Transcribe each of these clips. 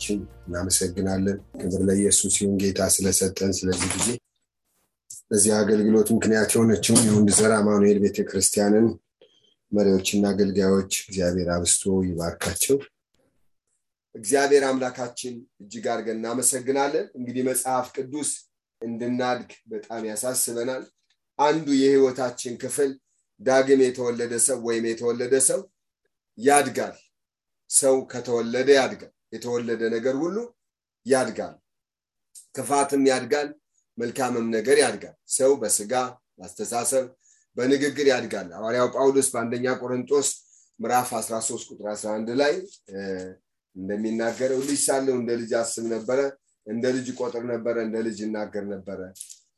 አምላካችን እናመሰግናለን። ክብር ለኢየሱስ ይሁን። ጌታ ስለሰጠን ስለዚህ ጊዜ በዚህ አገልግሎት ምክንያት የሆነችውን የወንድዘር አማኑኤል ቤተክርስቲያንን መሪዎችና አገልጋዮች እግዚአብሔር አብስቶ ይባርካቸው። እግዚአብሔር አምላካችን እጅግ አድርገን እናመሰግናለን። እንግዲህ መጽሐፍ ቅዱስ እንድናድግ በጣም ያሳስበናል። አንዱ የህይወታችን ክፍል ዳግም የተወለደ ሰው ወይም የተወለደ ሰው ያድጋል። ሰው ከተወለደ ያድጋል። የተወለደ ነገር ሁሉ ያድጋል። ክፋትም ያድጋል፣ መልካምም ነገር ያድጋል። ሰው በስጋ በአስተሳሰብ፣ በንግግር ያድጋል። ሐዋርያው ጳውሎስ በአንደኛ ቆሮንጦስ ምዕራፍ 13 ቁጥር 11 ላይ እንደሚናገረው ልጅ ሳለሁ እንደ ልጅ አስብ ነበረ፣ እንደ ልጅ ቆጥር ነበረ፣ እንደ ልጅ እናገር ነበረ።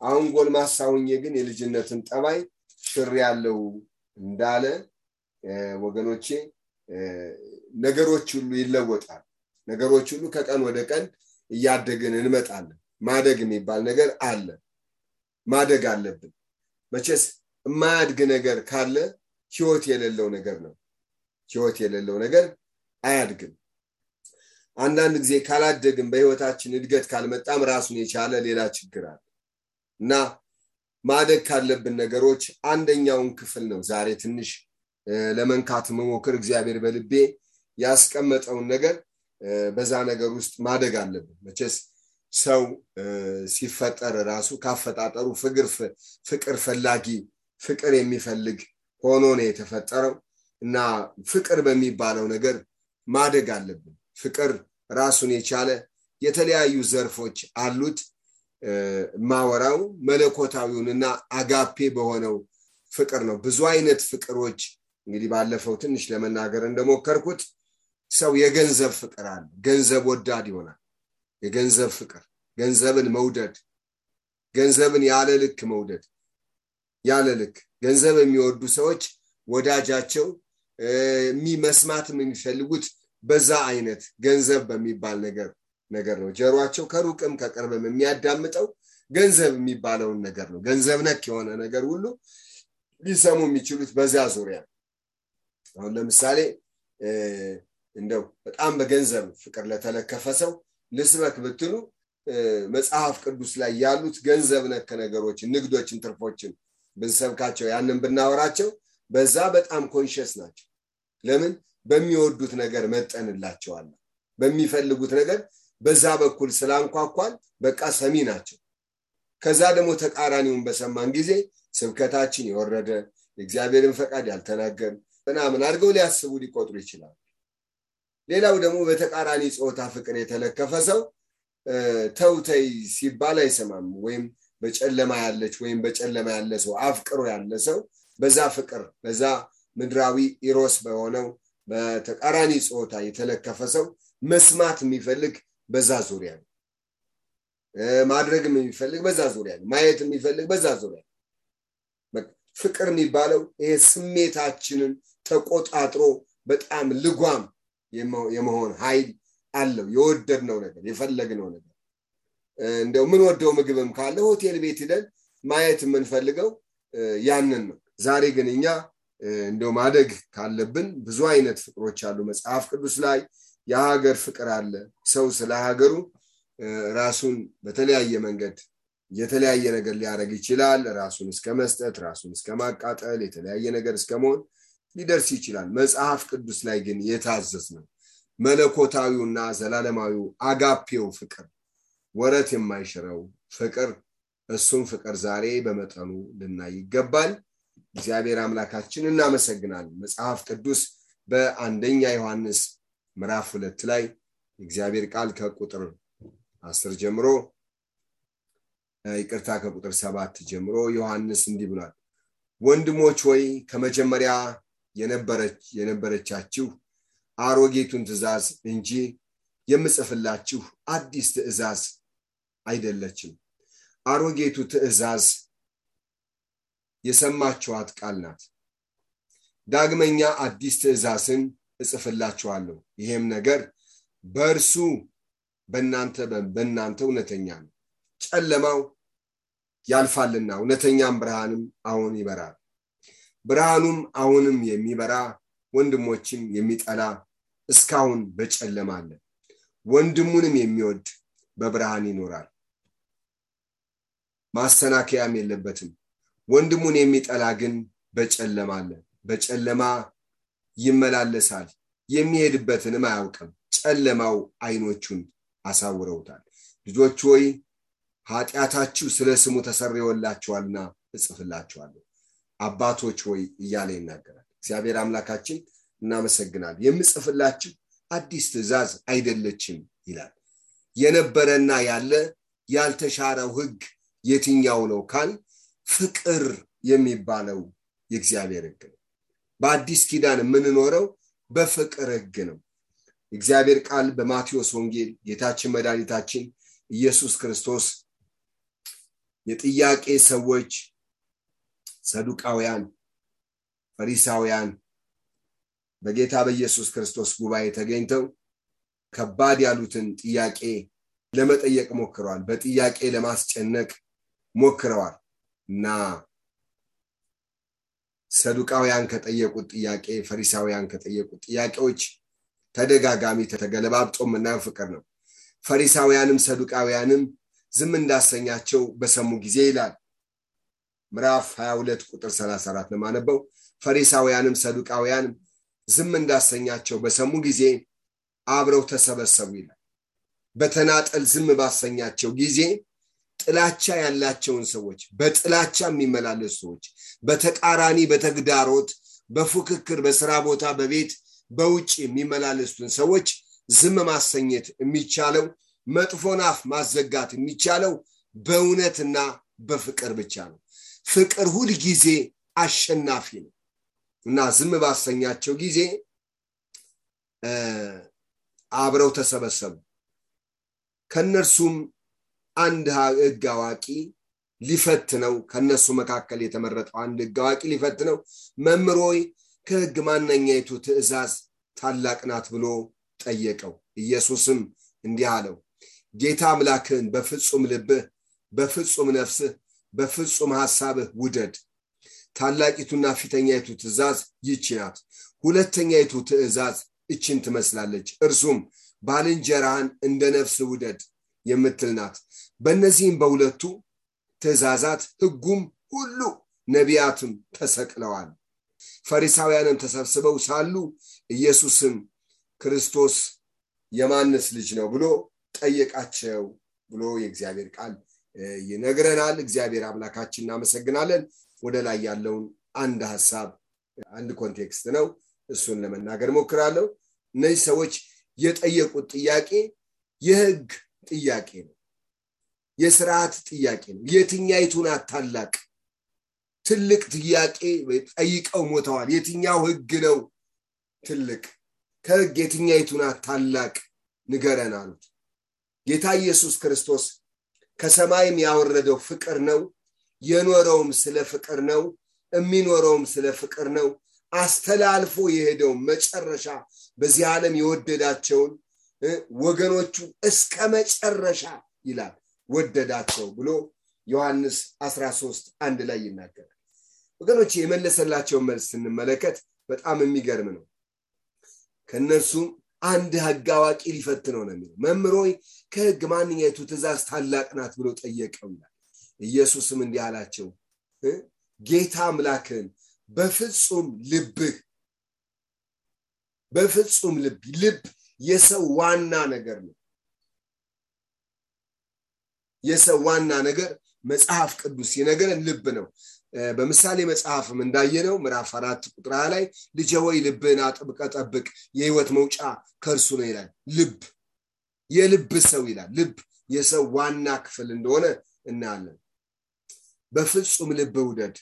አሁን ጎልማሳ ሁኜ ግን የልጅነትን ጠባይ ሽር ያለው እንዳለ ወገኖቼ ነገሮች ሁሉ ይለወጣል። ነገሮች ሁሉ ከቀን ወደ ቀን እያደግን እንመጣለን። ማደግ የሚባል ነገር አለ። ማደግ አለብን። መቼስ የማያድግ ነገር ካለ ህይወት የሌለው ነገር ነው። ህይወት የሌለው ነገር አያድግም። አንዳንድ ጊዜ ካላደግም በህይወታችን እድገት ካልመጣም ራሱን የቻለ ሌላ ችግር አለ እና ማደግ ካለብን ነገሮች አንደኛውን ክፍል ነው ዛሬ ትንሽ ለመንካት መሞክር እግዚአብሔር በልቤ ያስቀመጠውን ነገር በዛ ነገር ውስጥ ማደግ አለብን። መቼስ ሰው ሲፈጠር ራሱ ካፈጣጠሩ ፍቅር ፈላጊ ፍቅር የሚፈልግ ሆኖ ነው የተፈጠረው እና ፍቅር በሚባለው ነገር ማደግ አለብን። ፍቅር ራሱን የቻለ የተለያዩ ዘርፎች አሉት። ማወራው መለኮታዊውንና አጋፔ በሆነው ፍቅር ነው። ብዙ አይነት ፍቅሮች እንግዲህ ባለፈው ትንሽ ለመናገር እንደሞከርኩት ሰው የገንዘብ ፍቅር አለ። ገንዘብ ወዳድ ይሆናል። የገንዘብ ፍቅር፣ ገንዘብን መውደድ፣ ገንዘብን ያለ ልክ መውደድ፣ ያለ ልክ ገንዘብ የሚወዱ ሰዎች ወዳጃቸው መስማትም የሚፈልጉት በዛ አይነት ገንዘብ በሚባል ነገር ነገር ነው። ጀሯቸው ከሩቅም ከቅርብም የሚያዳምጠው ገንዘብ የሚባለውን ነገር ነው። ገንዘብ ነክ የሆነ ነገር ሁሉ ሊሰሙ የሚችሉት በዚያ ዙሪያ አሁን ለምሳሌ እንደው በጣም በገንዘብ ፍቅር ለተለከፈ ሰው ልስበክ ብትሉ መጽሐፍ ቅዱስ ላይ ያሉት ገንዘብ ነክ ነገሮችን፣ ንግዶችን፣ ትርፎችን ብንሰብካቸው ያንን ብናወራቸው በዛ በጣም ኮንሽስ ናቸው። ለምን በሚወዱት ነገር መጠንላቸዋል። በሚፈልጉት ነገር በዛ በኩል ስላንኳኳን በቃ ሰሚ ናቸው። ከዛ ደግሞ ተቃራኒውን በሰማን ጊዜ ስብከታችን የወረደ የእግዚአብሔርን ፈቃድ ያልተናገር ምናምን አድርገው ሊያስቡ ሊቆጥሩ ይችላል። ሌላው ደግሞ በተቃራኒ ፆታ ፍቅር የተለከፈ ሰው ተውተይ ሲባል አይሰማም። ወይም በጨለማ ያለች ወይም በጨለማ ያለ ሰው አፍቅሮ ያለ ሰው በዛ ፍቅር በዛ ምድራዊ ኢሮስ በሆነው በተቃራኒ ፆታ የተለከፈ ሰው መስማት የሚፈልግ በዛ ዙሪያ ነው። ማድረግም የሚፈልግ በዛ ዙሪያ ነው። ማየት የሚፈልግ በዛ ዙሪያ ነው። ፍቅር የሚባለው ይሄ ስሜታችንን ተቆጣጥሮ በጣም ልጓም የመሆን ኃይል አለው። የወደድነው ነገር የፈለግነው ነገር። እንደው የምንወደው ምግብም ካለ ሆቴል ቤት ሂደን ማየት የምንፈልገው ያንን ነው። ዛሬ ግን እኛ እንደው ማደግ ካለብን ብዙ አይነት ፍቅሮች አሉ። መጽሐፍ ቅዱስ ላይ የሀገር ፍቅር አለ። ሰው ስለ ሀገሩ ራሱን በተለያየ መንገድ የተለያየ ነገር ሊያደረግ ይችላል። ራሱን እስከ መስጠት ራሱን እስከ ማቃጠል የተለያየ ነገር እስከ መሆን ሊደርስ ይችላል። መጽሐፍ ቅዱስ ላይ ግን የታዘዝ ነው መለኮታዊውና ዘላለማዊው አጋፔው ፍቅር ወረት የማይሽረው ፍቅር እሱም ፍቅር ዛሬ በመጠኑ ልናይ ይገባል። እግዚአብሔር አምላካችን እናመሰግናለን። መጽሐፍ ቅዱስ በአንደኛ ዮሐንስ ምዕራፍ ሁለት ላይ እግዚአብሔር ቃል ከቁጥር አስር ጀምሮ ይቅርታ ከቁጥር ሰባት ጀምሮ ዮሐንስ እንዲህ ብሏል። ወንድሞች ወይ ከመጀመሪያ የነበረቻችሁ አሮጌቱን ትእዛዝ እንጂ የምጽፍላችሁ አዲስ ትእዛዝ አይደለችም። አሮጌቱ ትእዛዝ የሰማችኋት ቃል ናት። ዳግመኛ አዲስ ትእዛዝን እጽፍላችኋለሁ። ይሄም ነገር በእርሱ በእናንተ በእናንተ እውነተኛ ነው። ጨለማው ያልፋልና እውነተኛም ብርሃንም አሁን ይበራል ብርሃኑም አሁንም የሚበራ ወንድሞችም የሚጠላ እስካሁን በጨለማ አለ። ወንድሙንም የሚወድ በብርሃን ይኖራል። ማሰናከያም የለበትም። ወንድሙን የሚጠላ ግን በጨለማ አለ። በጨለማ ይመላለሳል። የሚሄድበትንም አያውቅም። ጨለማው አይኖቹን አሳውረውታል። ልጆች ወይ ኃጢአታችሁ ስለ ስሙ ተሰርዮላችኋልና እጽፍላችኋለሁ አባቶች ወይ እያለ ይናገራል። እግዚአብሔር አምላካችን እናመሰግናል የምጽፍላችሁ አዲስ ትእዛዝ አይደለችም ይላል። የነበረና ያለ ያልተሻረው ህግ የትኛው ነው ካል ፍቅር የሚባለው የእግዚአብሔር ህግ ነው። በአዲስ ኪዳን የምንኖረው በፍቅር ህግ ነው። እግዚአብሔር ቃል በማቴዎስ ወንጌል ጌታችን መድኃኒታችን ኢየሱስ ክርስቶስ የጥያቄ ሰዎች ሰዱቃውያን ፈሪሳውያን በጌታ በኢየሱስ ክርስቶስ ጉባኤ ተገኝተው ከባድ ያሉትን ጥያቄ ለመጠየቅ ሞክረዋል። በጥያቄ ለማስጨነቅ ሞክረዋል። እና ሰዱቃውያን ከጠየቁት ጥያቄ ፈሪሳውያን ከጠየቁት ጥያቄዎች ተደጋጋሚ ተገለባብጦ የምናየው ፍቅር ነው። ፈሪሳውያንም ሰዱቃውያንም ዝም እንዳሰኛቸው በሰሙ ጊዜ ይላል ምዕራፍ 22 ቁጥር 34 ለማነበው ፈሪሳውያንም ሰዱቃውያንም ዝም እንዳሰኛቸው በሰሙ ጊዜ አብረው ተሰበሰቡ ይላል። በተናጠል ዝም ባሰኛቸው ጊዜ ጥላቻ ያላቸውን ሰዎች በጥላቻ የሚመላለሱ ሰዎች በተቃራኒ በተግዳሮት በፉክክር በስራ ቦታ በቤት በውጭ የሚመላለሱትን ሰዎች ዝም ማሰኘት የሚቻለው መጥፎን አፍ ማዘጋት የሚቻለው በእውነትና በፍቅር ብቻ ነው ፍቅር ሁል ጊዜ አሸናፊ ነው። እና ዝም ባሰኛቸው ጊዜ አብረው ተሰበሰቡ። ከነርሱም አንድ ህግ አዋቂ ሊፈትነው ከነሱ መካከል የተመረጠው አንድ ህግ አዋቂ ሊፈትነው መምሮይ ከህግ ማነኛይቱ ትእዛዝ ታላቅ ናት ብሎ ጠየቀው። ኢየሱስም እንዲህ አለው ጌታ አምላክህን በፍጹም ልብህ በፍጹም ነፍስህ በፍጹም ሐሳብህ ውደድ። ታላቂቱና ፊተኛይቱ ትእዛዝ ይቺ ናት። ሁለተኛይቱ ትእዛዝ እችን ትመስላለች። እርሱም ባልንጀራህን እንደ ነፍስ ውደድ የምትል ናት። በእነዚህም በሁለቱ ትእዛዛት ህጉም ሁሉ ነቢያትም ተሰቅለዋል። ፈሪሳውያንም ተሰብስበው ሳሉ ኢየሱስም ክርስቶስ የማንስ ልጅ ነው ብሎ ጠየቃቸው ብሎ የእግዚአብሔር ቃል ይነግረናል። እግዚአብሔር አምላካችን እናመሰግናለን። ወደ ላይ ያለውን አንድ ሀሳብ አንድ context ነው። እሱን ለመናገር ሞክራለሁ እነዚህ ሰዎች የጠየቁት ጥያቄ የህግ ጥያቄ ነው። የስርዓት ጥያቄ ነው። የትኛይቱ ናት ታላቅ ትልቅ ጥያቄ ጠይቀው ሞተዋል። የትኛው ህግ ነው ትልቅ? ከህግ የትኛይቱ ናት ታላቅ ንገረን አሉት። ጌታ ኢየሱስ ክርስቶስ ከሰማይም ያወረደው ፍቅር ነው። የኖረውም ስለ ፍቅር ነው። የሚኖረውም ስለ ፍቅር ነው። አስተላልፎ የሄደው መጨረሻ በዚህ ዓለም የወደዳቸውን ወገኖቹ እስከ መጨረሻ ይላል ወደዳቸው ብሎ ዮሐንስ 13 አንድ ላይ ይናገራል። ወገኖች የመለሰላቸውን መልስ ስንመለከት በጣም የሚገርም ነው። ከእነርሱም አንድ ህግ አዋቂ ሊፈትነው ነው የሚለው። መምሮይ ከህግ ማንኛይቱ ትእዛዝ ታላቅ ናት ብሎ ጠየቀው ይላል። ኢየሱስም እንዲህ አላቸው ጌታ አምላክን በፍጹም ልብህ በፍጹም ልብ ልብ የሰው ዋና ነገር ነው። የሰው ዋና ነገር መጽሐፍ ቅዱስ የነገረን ልብ ነው በምሳሌ መጽሐፍም እንዳየነው ምዕራፍ አራት ቁጥር ላይ ልጀ ወይ ልብን አጥብቀ ጠብቅ የህይወት መውጫ ከእርሱ ነው ይላል። ልብ የልብ ሰው ይላል። ልብ የሰው ዋና ክፍል እንደሆነ እናያለን። በፍጹም ልብ ውደድ።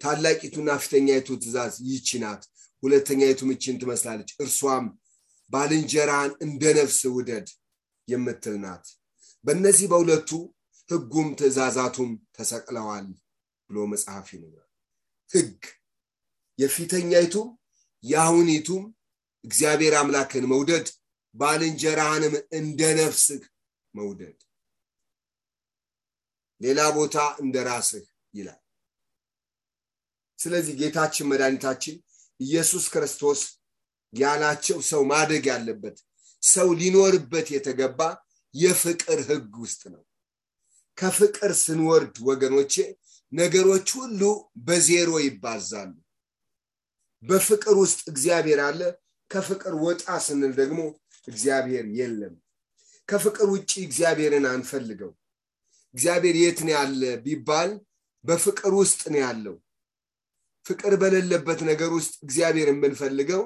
ታላቂቱና ፊተኛይቱ ትእዛዝ ይቺ ናት። ሁለተኛይቱ ምችን ትመስላለች። እርሷም ባልንጀራን እንደ ነፍስ ውደድ የምትል ናት። በእነዚህ በሁለቱ ህጉም ትእዛዛቱም ተሰቅለዋል ብሎ መጽሐፍ ይነግራል። ህግ የፊተኛይቱም የአሁኒቱም እግዚአብሔር አምላክን መውደድ ባልንጀራህንም እንደ ነፍስህ መውደድ። ሌላ ቦታ እንደ ራስህ ይላል። ስለዚህ ጌታችን መድኃኒታችን ኢየሱስ ክርስቶስ ያላቸው ሰው ማደግ ያለበት ሰው ሊኖርበት የተገባ የፍቅር ህግ ውስጥ ነው። ከፍቅር ስንወርድ ወገኖቼ ነገሮች ሁሉ በዜሮ ይባዛሉ። በፍቅር ውስጥ እግዚአብሔር አለ። ከፍቅር ወጣ ስንል ደግሞ እግዚአብሔር የለም። ከፍቅር ውጭ እግዚአብሔርን አንፈልገው። እግዚአብሔር የት ነው ያለ ቢባል በፍቅር ውስጥ ነው ያለው። ፍቅር በሌለበት ነገር ውስጥ እግዚአብሔር የምንፈልገው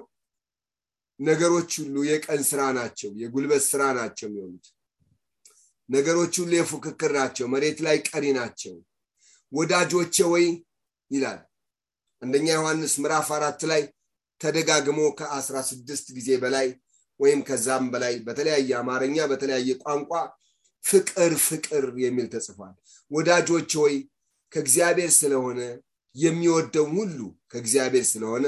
ነገሮች ሁሉ የቀን ስራ ናቸው የጉልበት ስራ ናቸው የሚሆኑት። ነገሮች ሁሉ የፉክክር ናቸው መሬት ላይ ቀሪ ናቸው ወዳጆቼ ወይ ይላል። አንደኛ ዮሐንስ ምዕራፍ አራት ላይ ተደጋግሞ ከአስራ ስድስት ጊዜ በላይ ወይም ከዛም በላይ በተለያየ አማርኛ በተለያየ ቋንቋ ፍቅር ፍቅር የሚል ተጽፏል። ወዳጆች ወይ ከእግዚአብሔር ስለሆነ የሚወደው ሁሉ ከእግዚአብሔር ስለሆነ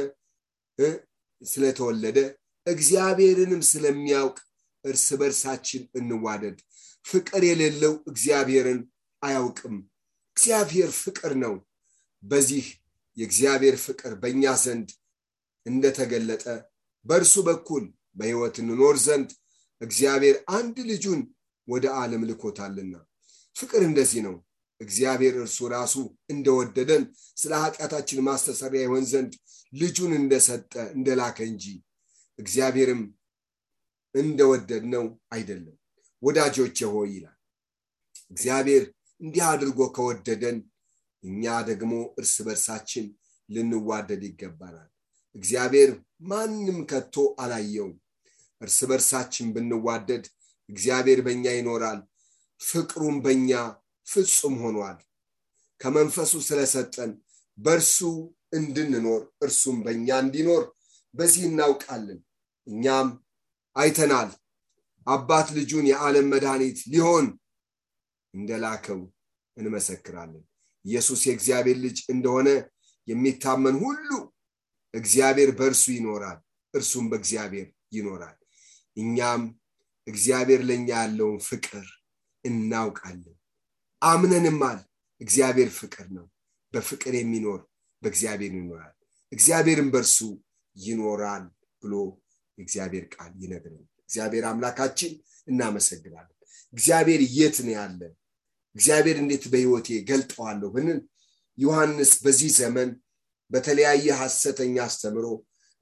ስለተወለደ እግዚአብሔርንም ስለሚያውቅ እርስ በርሳችን እንዋደድ። ፍቅር የሌለው እግዚአብሔርን አያውቅም እግዚአብሔር ፍቅር ነው። በዚህ የእግዚአብሔር ፍቅር በእኛ ዘንድ እንደተገለጠ በእርሱ በኩል በህይወት እንኖር ዘንድ እግዚአብሔር አንድ ልጁን ወደ ዓለም ልኮታልና። ፍቅር እንደዚህ ነው። እግዚአብሔር እርሱ ራሱ እንደወደደን ስለ ኃጢአታችን ማስተሰሪያ ይሆን ዘንድ ልጁን እንደሰጠ እንደላከ እንጂ እግዚአብሔርም እንደወደድ ነው አይደለም። ወዳጆቼ ሆይ ይላል እግዚአብሔር እንዲህ አድርጎ ከወደደን እኛ ደግሞ እርስ በርሳችን ልንዋደድ ይገባናል። እግዚአብሔር ማንም ከቶ አላየውም። እርስ በርሳችን ብንዋደድ እግዚአብሔር በእኛ ይኖራል ፍቅሩም በእኛ ፍጹም ሆኗል። ከመንፈሱ ስለሰጠን በእርሱ እንድንኖር እርሱም በእኛ እንዲኖር በዚህ እናውቃለን። እኛም አይተናል። አባት ልጁን የዓለም መድኃኒት ሊሆን እንደላከው እንመሰክራለን። ኢየሱስ የእግዚአብሔር ልጅ እንደሆነ የሚታመን ሁሉ እግዚአብሔር በእርሱ ይኖራል እርሱም በእግዚአብሔር ይኖራል። እኛም እግዚአብሔር ለእኛ ያለውን ፍቅር እናውቃለን። አምነንማል። እግዚአብሔር ፍቅር ነው። በፍቅር የሚኖር በእግዚአብሔር ይኖራል። እግዚአብሔርም በእርሱ ይኖራል ብሎ እግዚአብሔር ቃል ይነግረን። እግዚአብሔር አምላካችን እናመሰግናለን። እግዚአብሔር የት ነው ያለ እግዚአብሔር እንዴት በህይወቴ ገልጠዋለሁ ብንል ዮሐንስ በዚህ ዘመን በተለያየ ሐሰተኛ አስተምሮ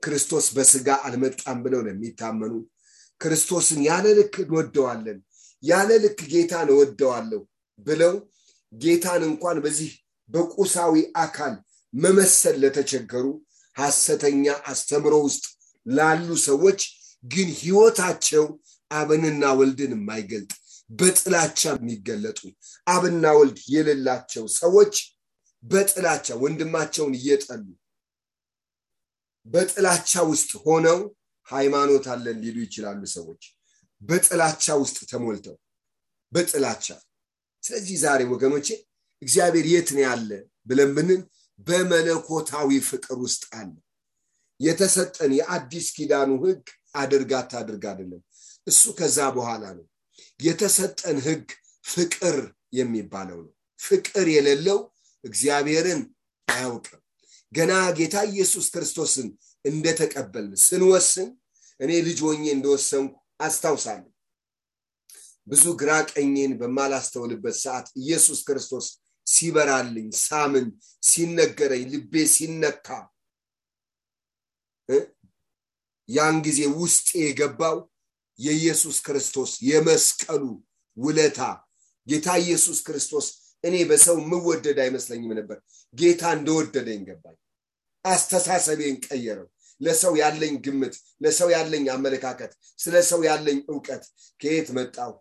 ክርስቶስ በስጋ አልመጣም ብለው ለሚታመኑ ክርስቶስን ያለ ልክ እንወደዋለን ያለ ልክ ጌታን እወደዋለሁ ብለው ጌታን እንኳን በዚህ በቁሳዊ አካል መመሰል ለተቸገሩ ሐሰተኛ አስተምሮ ውስጥ ላሉ ሰዎች ግን ህይወታቸው አብንና ወልድን የማይገልጥ በጥላቻ የሚገለጡ አብና ወልድ የሌላቸው ሰዎች በጥላቻ ወንድማቸውን እየጠሉ በጥላቻ ውስጥ ሆነው ሃይማኖት አለን ሊሉ ይችላሉ ሰዎች። በጥላቻ ውስጥ ተሞልተው በጥላቻ። ስለዚህ ዛሬ ወገኖቼ እግዚአብሔር የት ነው ያለ ብለን ብንን በመለኮታዊ ፍቅር ውስጥ አለ። የተሰጠን የአዲስ ኪዳኑ ህግ አድርግ አታድርግ አይደለም። እሱ ከዛ በኋላ ነው የተሰጠን ህግ ፍቅር የሚባለው ነው። ፍቅር የሌለው እግዚአብሔርን አያውቅም። ገና ጌታ ኢየሱስ ክርስቶስን እንደተቀበልን ስንወስን እኔ ልጅ ሆኜ እንደወሰንኩ አስታውሳለሁ። ብዙ ግራ ቀኜን በማላስተውልበት ሰዓት ኢየሱስ ክርስቶስ ሲበራልኝ ሳምን ሲነገረኝ ልቤ ሲነካ ያን ጊዜ ውስጤ የገባው የኢየሱስ ክርስቶስ የመስቀሉ ውለታ። ጌታ ኢየሱስ ክርስቶስ እኔ በሰው የምወደድ አይመስለኝም ነበር። ጌታ እንደወደደኝ ገባኝ። አስተሳሰቤን ቀየረው። ለሰው ያለኝ ግምት ለሰው ያለኝ አመለካከት ስለ ሰው ያለኝ እውቀት። ከየት መጣው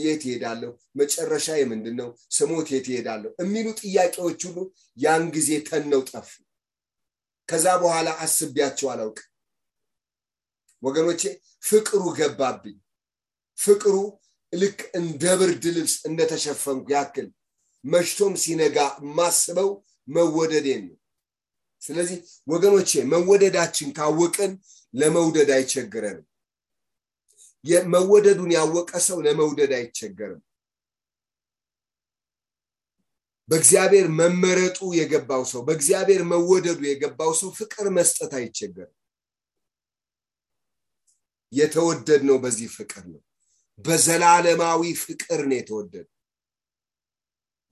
የት ይሄዳለሁ መጨረሻ ምንድን ነው ስሞት የት ይሄዳለሁ የሚሉ ጥያቄዎች ሁሉ ያን ጊዜ ተነው ጠፉ። ከዛ በኋላ አስቢያቸው አላውቅ ወገኖቼ ፍቅሩ ገባብኝ። ፍቅሩ ልክ እንደ ብርድ ልብስ እንደተሸፈንኩ ያክል መሽቶም ሲነጋ የማስበው መወደዴን ነው። ስለዚህ ወገኖቼ መወደዳችን ካወቅን ለመውደድ አይቸግረንም መወደዱን ያወቀ ሰው ለመውደድ አይቸገርም። በእግዚአብሔር መመረጡ የገባው ሰው በእግዚአብሔር መወደዱ የገባው ሰው ፍቅር መስጠት አይቸገርም የተወደድ ነው በዚህ ፍቅር ነው። በዘላለማዊ ፍቅር ነው የተወደድ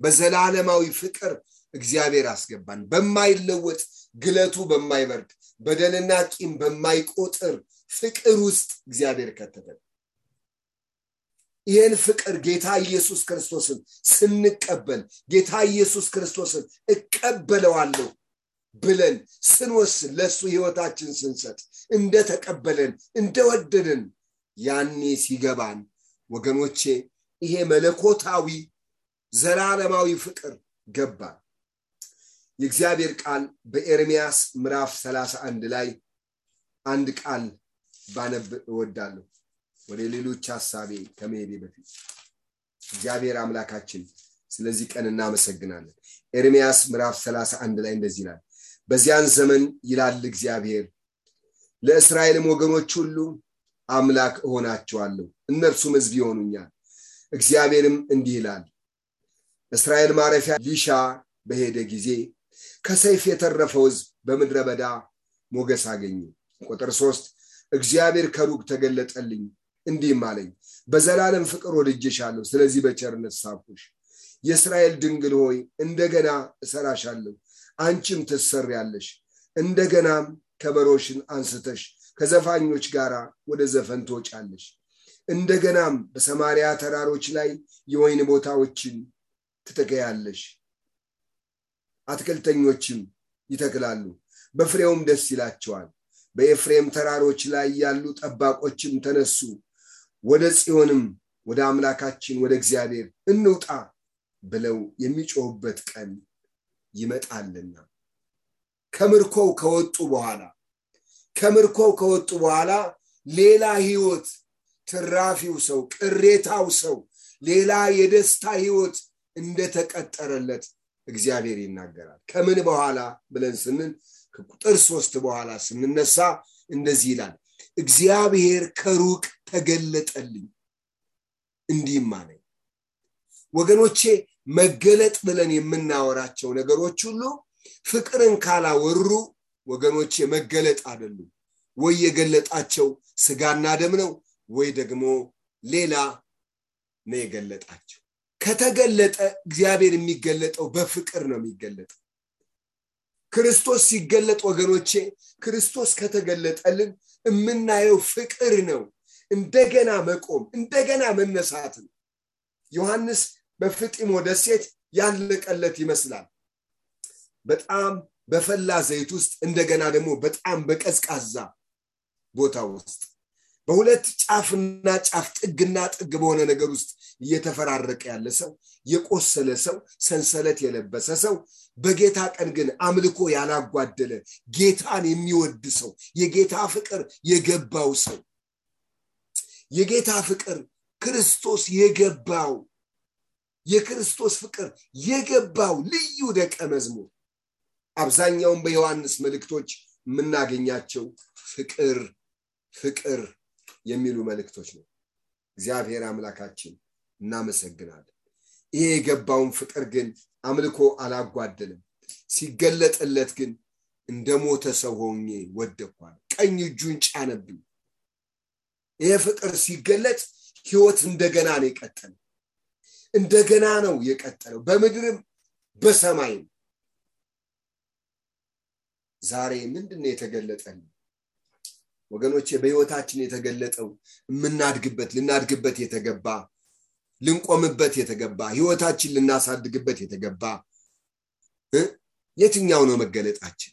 በዘላለማዊ ፍቅር እግዚአብሔር አስገባን። በማይለወጥ ግለቱ በማይበርድ በደልና ቂም በማይቆጥር ፍቅር ውስጥ እግዚአብሔር ከተተን። ይህን ፍቅር ጌታ ኢየሱስ ክርስቶስን ስንቀበል ጌታ ኢየሱስ ክርስቶስን እቀበለዋለሁ ብለን ስንወስን ለእሱ ህይወታችን ስንሰጥ እንደተቀበለን እንደወደድን ያኔ ሲገባን ወገኖቼ ይሄ መለኮታዊ ዘላለማዊ ፍቅር ገባን የእግዚአብሔር ቃል በኤርሚያስ ምዕራፍ 31 ላይ አንድ ቃል ባነብ እወዳለሁ። ወደ ሌሎች ሀሳቤ ከመሄዴ በፊት እግዚአብሔር አምላካችን ስለዚህ ቀን እናመሰግናለን። ኤርሚያስ ምዕራፍ 31 ላይ እንደዚህ ይላል በዚያን ዘመን ይላል እግዚአብሔር ለእስራኤልም ወገኖች ሁሉ አምላክ እሆናቸዋለሁ እነርሱም ህዝብ ይሆኑኛል። እግዚአብሔርም እንዲህ ይላል እስራኤል ማረፊያ ሊሻ በሄደ ጊዜ ከሰይፍ የተረፈው ህዝብ በምድረ በዳ ሞገስ አገኘ። ቁጥር ሶስት እግዚአብሔር ከሩቅ ተገለጠልኝ እንዲህም አለኝ በዘላለም ፍቅር ወድጄሻለሁ ስለዚህ በቸርነት ሳብኩሽ የእስራኤል ድንግል ሆይ እንደገና እሰራሻለሁ አንቺም ትሰሪያለሽ። እንደገናም ከበሮሽን አንስተሽ ከዘፋኞች ጋር ወደ ዘፈን ትወጫለሽ። እንደገናም በሰማሪያ ተራሮች ላይ የወይን ቦታዎችን ትተከያለሽ። አትክልተኞችም ይተክላሉ በፍሬውም ደስ ይላቸዋል። በኤፍሬም ተራሮች ላይ ያሉ ጠባቆችም ተነሱ። ወደ ጽዮንም ወደ አምላካችን ወደ እግዚአብሔር እንውጣ ብለው የሚጮሁበት ቀን ይመጣልና። ከምርኮው ከወጡ በኋላ ከምርኮው ከወጡ በኋላ ሌላ ህይወት ትራፊው ሰው ቅሬታው ሰው ሌላ የደስታ ህይወት እንደተቀጠረለት እግዚአብሔር ይናገራል። ከምን በኋላ ብለን ስንል ከቁጥር ሶስት በኋላ ስንነሳ እንደዚህ ይላል እግዚአብሔር ከሩቅ ተገለጠልኝ. እንዲህም አለኝ ወገኖቼ መገለጥ ብለን የምናወራቸው ነገሮች ሁሉ ፍቅርን ካላወሩ ወገኖቼ መገለጥ አይደሉም። ወይ የገለጣቸው ስጋና ደም ነው ወይ ደግሞ ሌላ ነው የገለጣቸው። ከተገለጠ እግዚአብሔር የሚገለጠው በፍቅር ነው የሚገለጠው። ክርስቶስ ሲገለጥ ወገኖቼ ክርስቶስ ከተገለጠልን የምናየው ፍቅር ነው። እንደገና መቆም እንደገና መነሳት ነው። ዮሐንስ በፍጢሞ ደሴት ያለቀለት ይመስላል። በጣም በፈላ ዘይት ውስጥ እንደገና ደግሞ በጣም በቀዝቃዛ ቦታ ውስጥ በሁለት ጫፍና ጫፍ ጥግና ጥግ በሆነ ነገር ውስጥ እየተፈራረቀ ያለ ሰው የቆሰለ ሰው ሰንሰለት የለበሰ ሰው በጌታ ቀን ግን አምልኮ ያላጓደለ ጌታን የሚወድ ሰው የጌታ ፍቅር የገባው ሰው የጌታ ፍቅር ክርስቶስ የገባው የክርስቶስ ፍቅር የገባው ልዩ ደቀ መዝሙር አብዛኛውን በዮሐንስ መልእክቶች የምናገኛቸው ፍቅር ፍቅር የሚሉ መልእክቶች ነው። እግዚአብሔር አምላካችን እናመሰግናለን። ይሄ የገባውን ፍቅር ግን አምልኮ አላጓደለም። ሲገለጥለት ግን እንደ ሞተ ሰው ሆኜ ወደኳል። ቀኝ እጁን ጫነብኝ። ይሄ ፍቅር ሲገለጥ ህይወት እንደገና ነው የቀጠለው እንደገና ነው የቀጠለው። በምድርም በሰማይም ዛሬ ምንድን የተገለጠልን ወገኖቼ በህይወታችን የተገለጠው የምናድግበት ልናድግበት የተገባ ልንቆምበት የተገባ ህይወታችን ልናሳድግበት የተገባ የትኛው ነው መገለጣችን?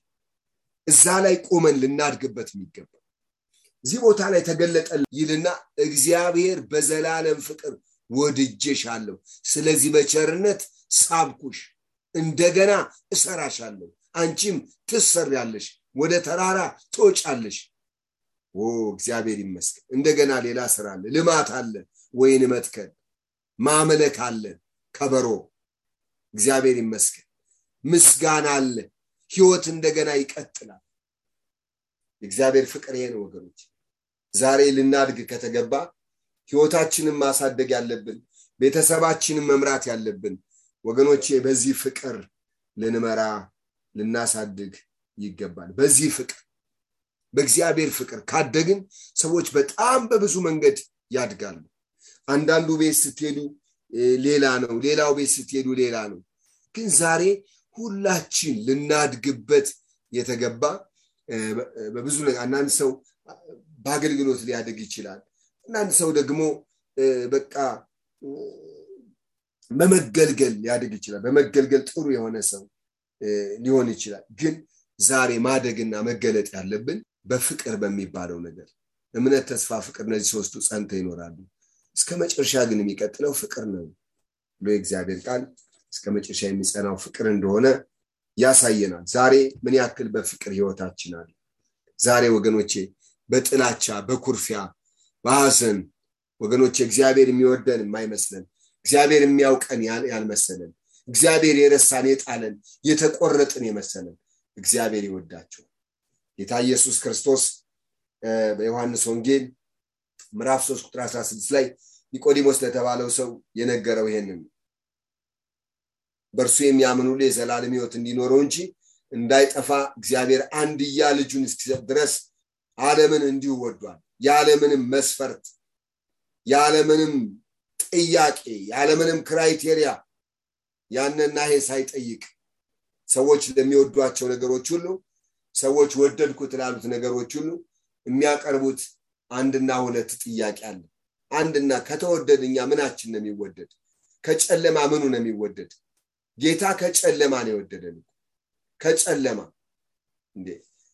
እዛ ላይ ቆመን ልናድግበት የሚገባ እዚህ ቦታ ላይ ተገለጠ ይልና እግዚአብሔር በዘላለም ፍቅር ወድጄሻለሁ። ስለዚህ በቸርነት ሳብኩሽ እንደገና እሰራሻለሁ። አንቺም ትሰሪያለሽ ወደ ተራራ ትወጫለሽ። እግዚአብሔር ይመስገን። እንደገና ሌላ ስራ አለ። ልማት አለ ወይን መትከል ማምለክ አለ ከበሮ። እግዚአብሔር ይመስገን። ምስጋና አለ ህይወት እንደገና ይቀጥላል። የእግዚአብሔር ፍቅር ይሄ ነው ወገኖች። ዛሬ ልናድግ ከተገባ ህይወታችንን ማሳደግ ያለብን ቤተሰባችንን መምራት ያለብን ወገኖቼ በዚህ ፍቅር ልንመራ ልናሳድግ ይገባል። በዚህ ፍቅር በእግዚአብሔር ፍቅር ካደግን ሰዎች በጣም በብዙ መንገድ ያድጋሉ። አንዳንዱ ቤት ስትሄዱ ሌላ ነው። ሌላው ቤት ስትሄዱ ሌላ ነው። ግን ዛሬ ሁላችን ልናድግበት የተገባ በብዙ አንዳንድ ሰው በአገልግሎት ሊያድግ ይችላል አንዳንድ ሰው ደግሞ በቃ በመገልገል ሊያድግ ይችላል። በመገልገል ጥሩ የሆነ ሰው ሊሆን ይችላል። ግን ዛሬ ማደግና መገለጥ ያለብን በፍቅር በሚባለው ነገር። እምነት ተስፋ ፍቅር እነዚህ ሶስቱ ጸንተው ይኖራሉ። እስከ መጨረሻ ግን የሚቀጥለው ፍቅር ነው። ብሎ የእግዚአብሔር ቃል እስከ መጨረሻ የሚጸናው ፍቅር እንደሆነ ያሳየናል። ዛሬ ምን ያክል በፍቅር ህይወታችን አለ? ዛሬ ወገኖቼ በጥላቻ በኩርፊያ በሐዘን ወገኖቼ እግዚአብሔር የሚወደን የማይመስለን እግዚአብሔር የሚያውቀን ያልመሰለን እግዚአብሔር የረሳን የጣለን የተቆረጥን የመሰለን እግዚአብሔር ይወዳቸዋል። ጌታ ኢየሱስ ክርስቶስ በዮሐንስ ወንጌል ምዕራፍ 3 ቁጥር 16 ላይ ኒቆዲሞስ ለተባለው ሰው የነገረው ይሄንን በእርሱ የሚያምን ሁሉ የዘላለም ህይወት እንዲኖረው እንጂ እንዳይጠፋ እግዚአብሔር አንድያ ልጁን እስኪሰጥ ድረስ ዓለምን እንዲሁ ወዷል የዓለምንም መስፈርት የዓለምንም ጥያቄ የዓለምንም criteria ያንና ይሄ ሳይጠይቅ ሰዎች ለሚወዷቸው ነገሮች ሁሉ ሰዎች ወደድኩት ላሉት ነገሮች ሁሉ የሚያቀርቡት አንድና ሁለት ጥያቄ አለ። አንድና ከተወደድ እኛ ምናችን ነው የሚወደድ? ከጨለማ ምኑ ነው የሚወደድ? ጌታ ከጨለማ ነው የወደደን ከጨለማ።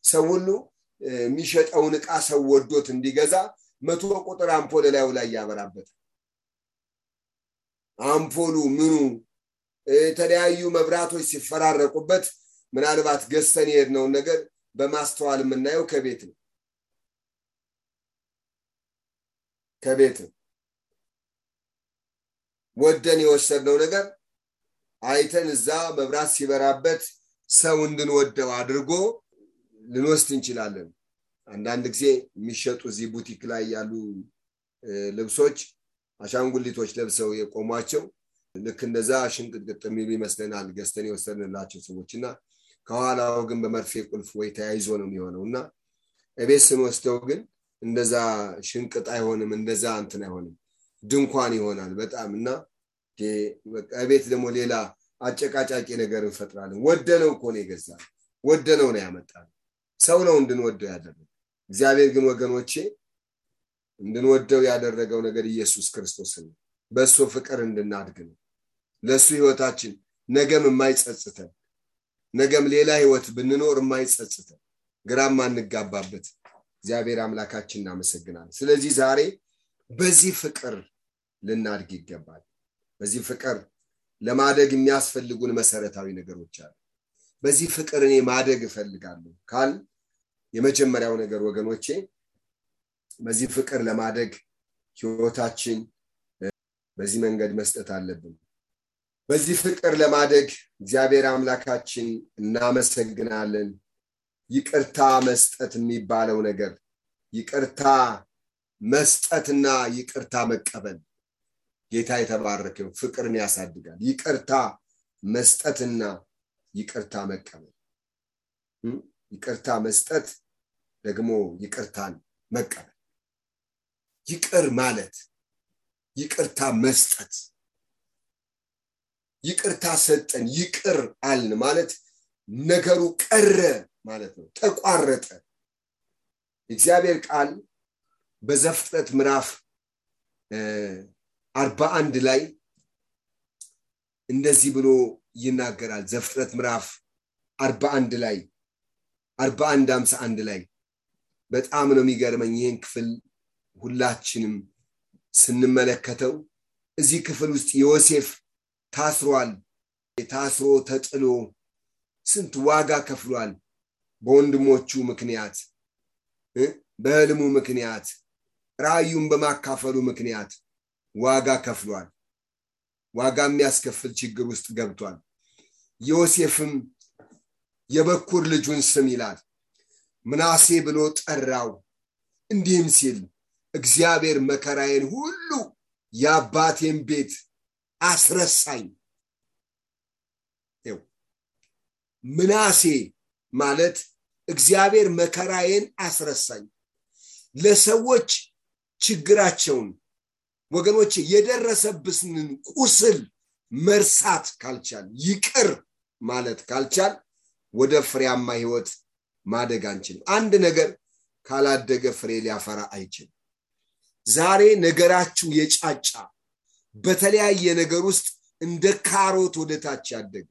ሰው ሁሉ የሚሸጠውን እቃ ሰው ወዶት እንዲገዛ መቶ ቁጥር አምፖል ላዩ ላይ ያበራበት። አምፖሉ ምኑ? የተለያዩ መብራቶች ሲፈራረቁበት ምናልባት ገዝተን የሄድነውን ነገር በማስተዋል የምናየው ከቤት ነው። ከቤት ወደን የወሰድነው ነገር አይተን እዛ መብራት ሲበራበት ሰው እንድንወደው አድርጎ ልንወስድ እንችላለን። አንዳንድ ጊዜ የሚሸጡ እዚህ ቡቲክ ላይ ያሉ ልብሶች አሻንጉሊቶች ለብሰው የቆሟቸው ልክ እንደዛ ሽንቅጥቅጥ የሚሉ ይመስለናል ገዝተን የወሰድንላቸው ሰዎች። እና ከኋላው ግን በመርፌ ቁልፍ ወይ ተያይዞ ነው የሚሆነው። እና እቤት ስንወስደው ግን እንደዛ ሽንቅጥ አይሆንም እንደዛ እንትን አይሆንም ድንኳን ይሆናል በጣም። እና ቤት ደግሞ ሌላ አጨቃጫቂ ነገር እንፈጥራለን። ወደነው እኮ ነው የገዛ ወደነው ነው ያመጣል ሰው ነው እንድንወደው ያደረገ እግዚአብሔር ግን ወገኖቼ እንድንወደው ያደረገው ነገር ኢየሱስ ክርስቶስ ነው። በእሱ ፍቅር እንድናድግ ነው። ለእሱ ህይወታችን ነገም የማይጸጽተን ነገም ሌላ ህይወት ብንኖር የማይጸጽተን ግራም አንጋባበት። እግዚአብሔር አምላካችን እናመሰግናል ስለዚህ ዛሬ በዚህ ፍቅር ልናድግ ይገባል። በዚህ ፍቅር ለማደግ የሚያስፈልጉን መሰረታዊ ነገሮች አሉ። በዚህ ፍቅር እኔ ማደግ እፈልጋለሁ ካል የመጀመሪያው ነገር ወገኖቼ በዚህ ፍቅር ለማደግ ህይወታችን በዚህ መንገድ መስጠት አለብን። በዚህ ፍቅር ለማደግ እግዚአብሔር አምላካችን እናመሰግናለን። ይቅርታ መስጠት የሚባለው ነገር ይቅርታ መስጠትና ይቅርታ መቀበል ጌታ የተባረከው ፍቅርን ያሳድጋል። ይቅርታ መስጠትና ይቅርታ መቀበል። ይቅርታ መስጠት ደግሞ ይቅርታን መቀበል። ይቅር ማለት ይቅርታ መስጠት። ይቅርታ ሰጠን ይቅር አልን ማለት ነገሩ ቀረ ማለት ነው ተቋረጠ። እግዚአብሔር ቃል በዘፍጥረት ምዕራፍ አርባ አንድ ላይ እንደዚህ ብሎ ይናገራል። ዘፍጥረት ምዕራፍ አርባ አንድ ላይ አርባ አንድ አምሳ አንድ ላይ በጣም ነው የሚገርመኝ ይህን ክፍል ሁላችንም ስንመለከተው። እዚህ ክፍል ውስጥ ዮሴፍ ታስሯል ታስሮ ተጥሎ ስንት ዋጋ ከፍሏል? በወንድሞቹ ምክንያት በህልሙ ምክንያት ራእዩን በማካፈሉ ምክንያት ዋጋ ከፍሏል። ዋጋ የሚያስከፍል ችግር ውስጥ ገብቷል። ዮሴፍም የበኩር ልጁን ስም ይላል ምናሴ ብሎ ጠራው። እንዲህም ሲል እግዚአብሔር መከራዬን ሁሉ የአባቴን ቤት አስረሳኝ። ምናሴ ማለት እግዚአብሔር መከራዬን አስረሳኝ። ለሰዎች ችግራቸውን ወገኖች የደረሰብስንን ቁስል መርሳት ካልቻል ይቅር ማለት ካልቻል ወደ ፍሬያማ ህይወት ማደግ አንችልም። አንድ ነገር ካላደገ ፍሬ ሊያፈራ አይችልም። ዛሬ ነገራችሁ የጫጫ በተለያየ ነገር ውስጥ እንደ ካሮት ወደ ታች ያደገ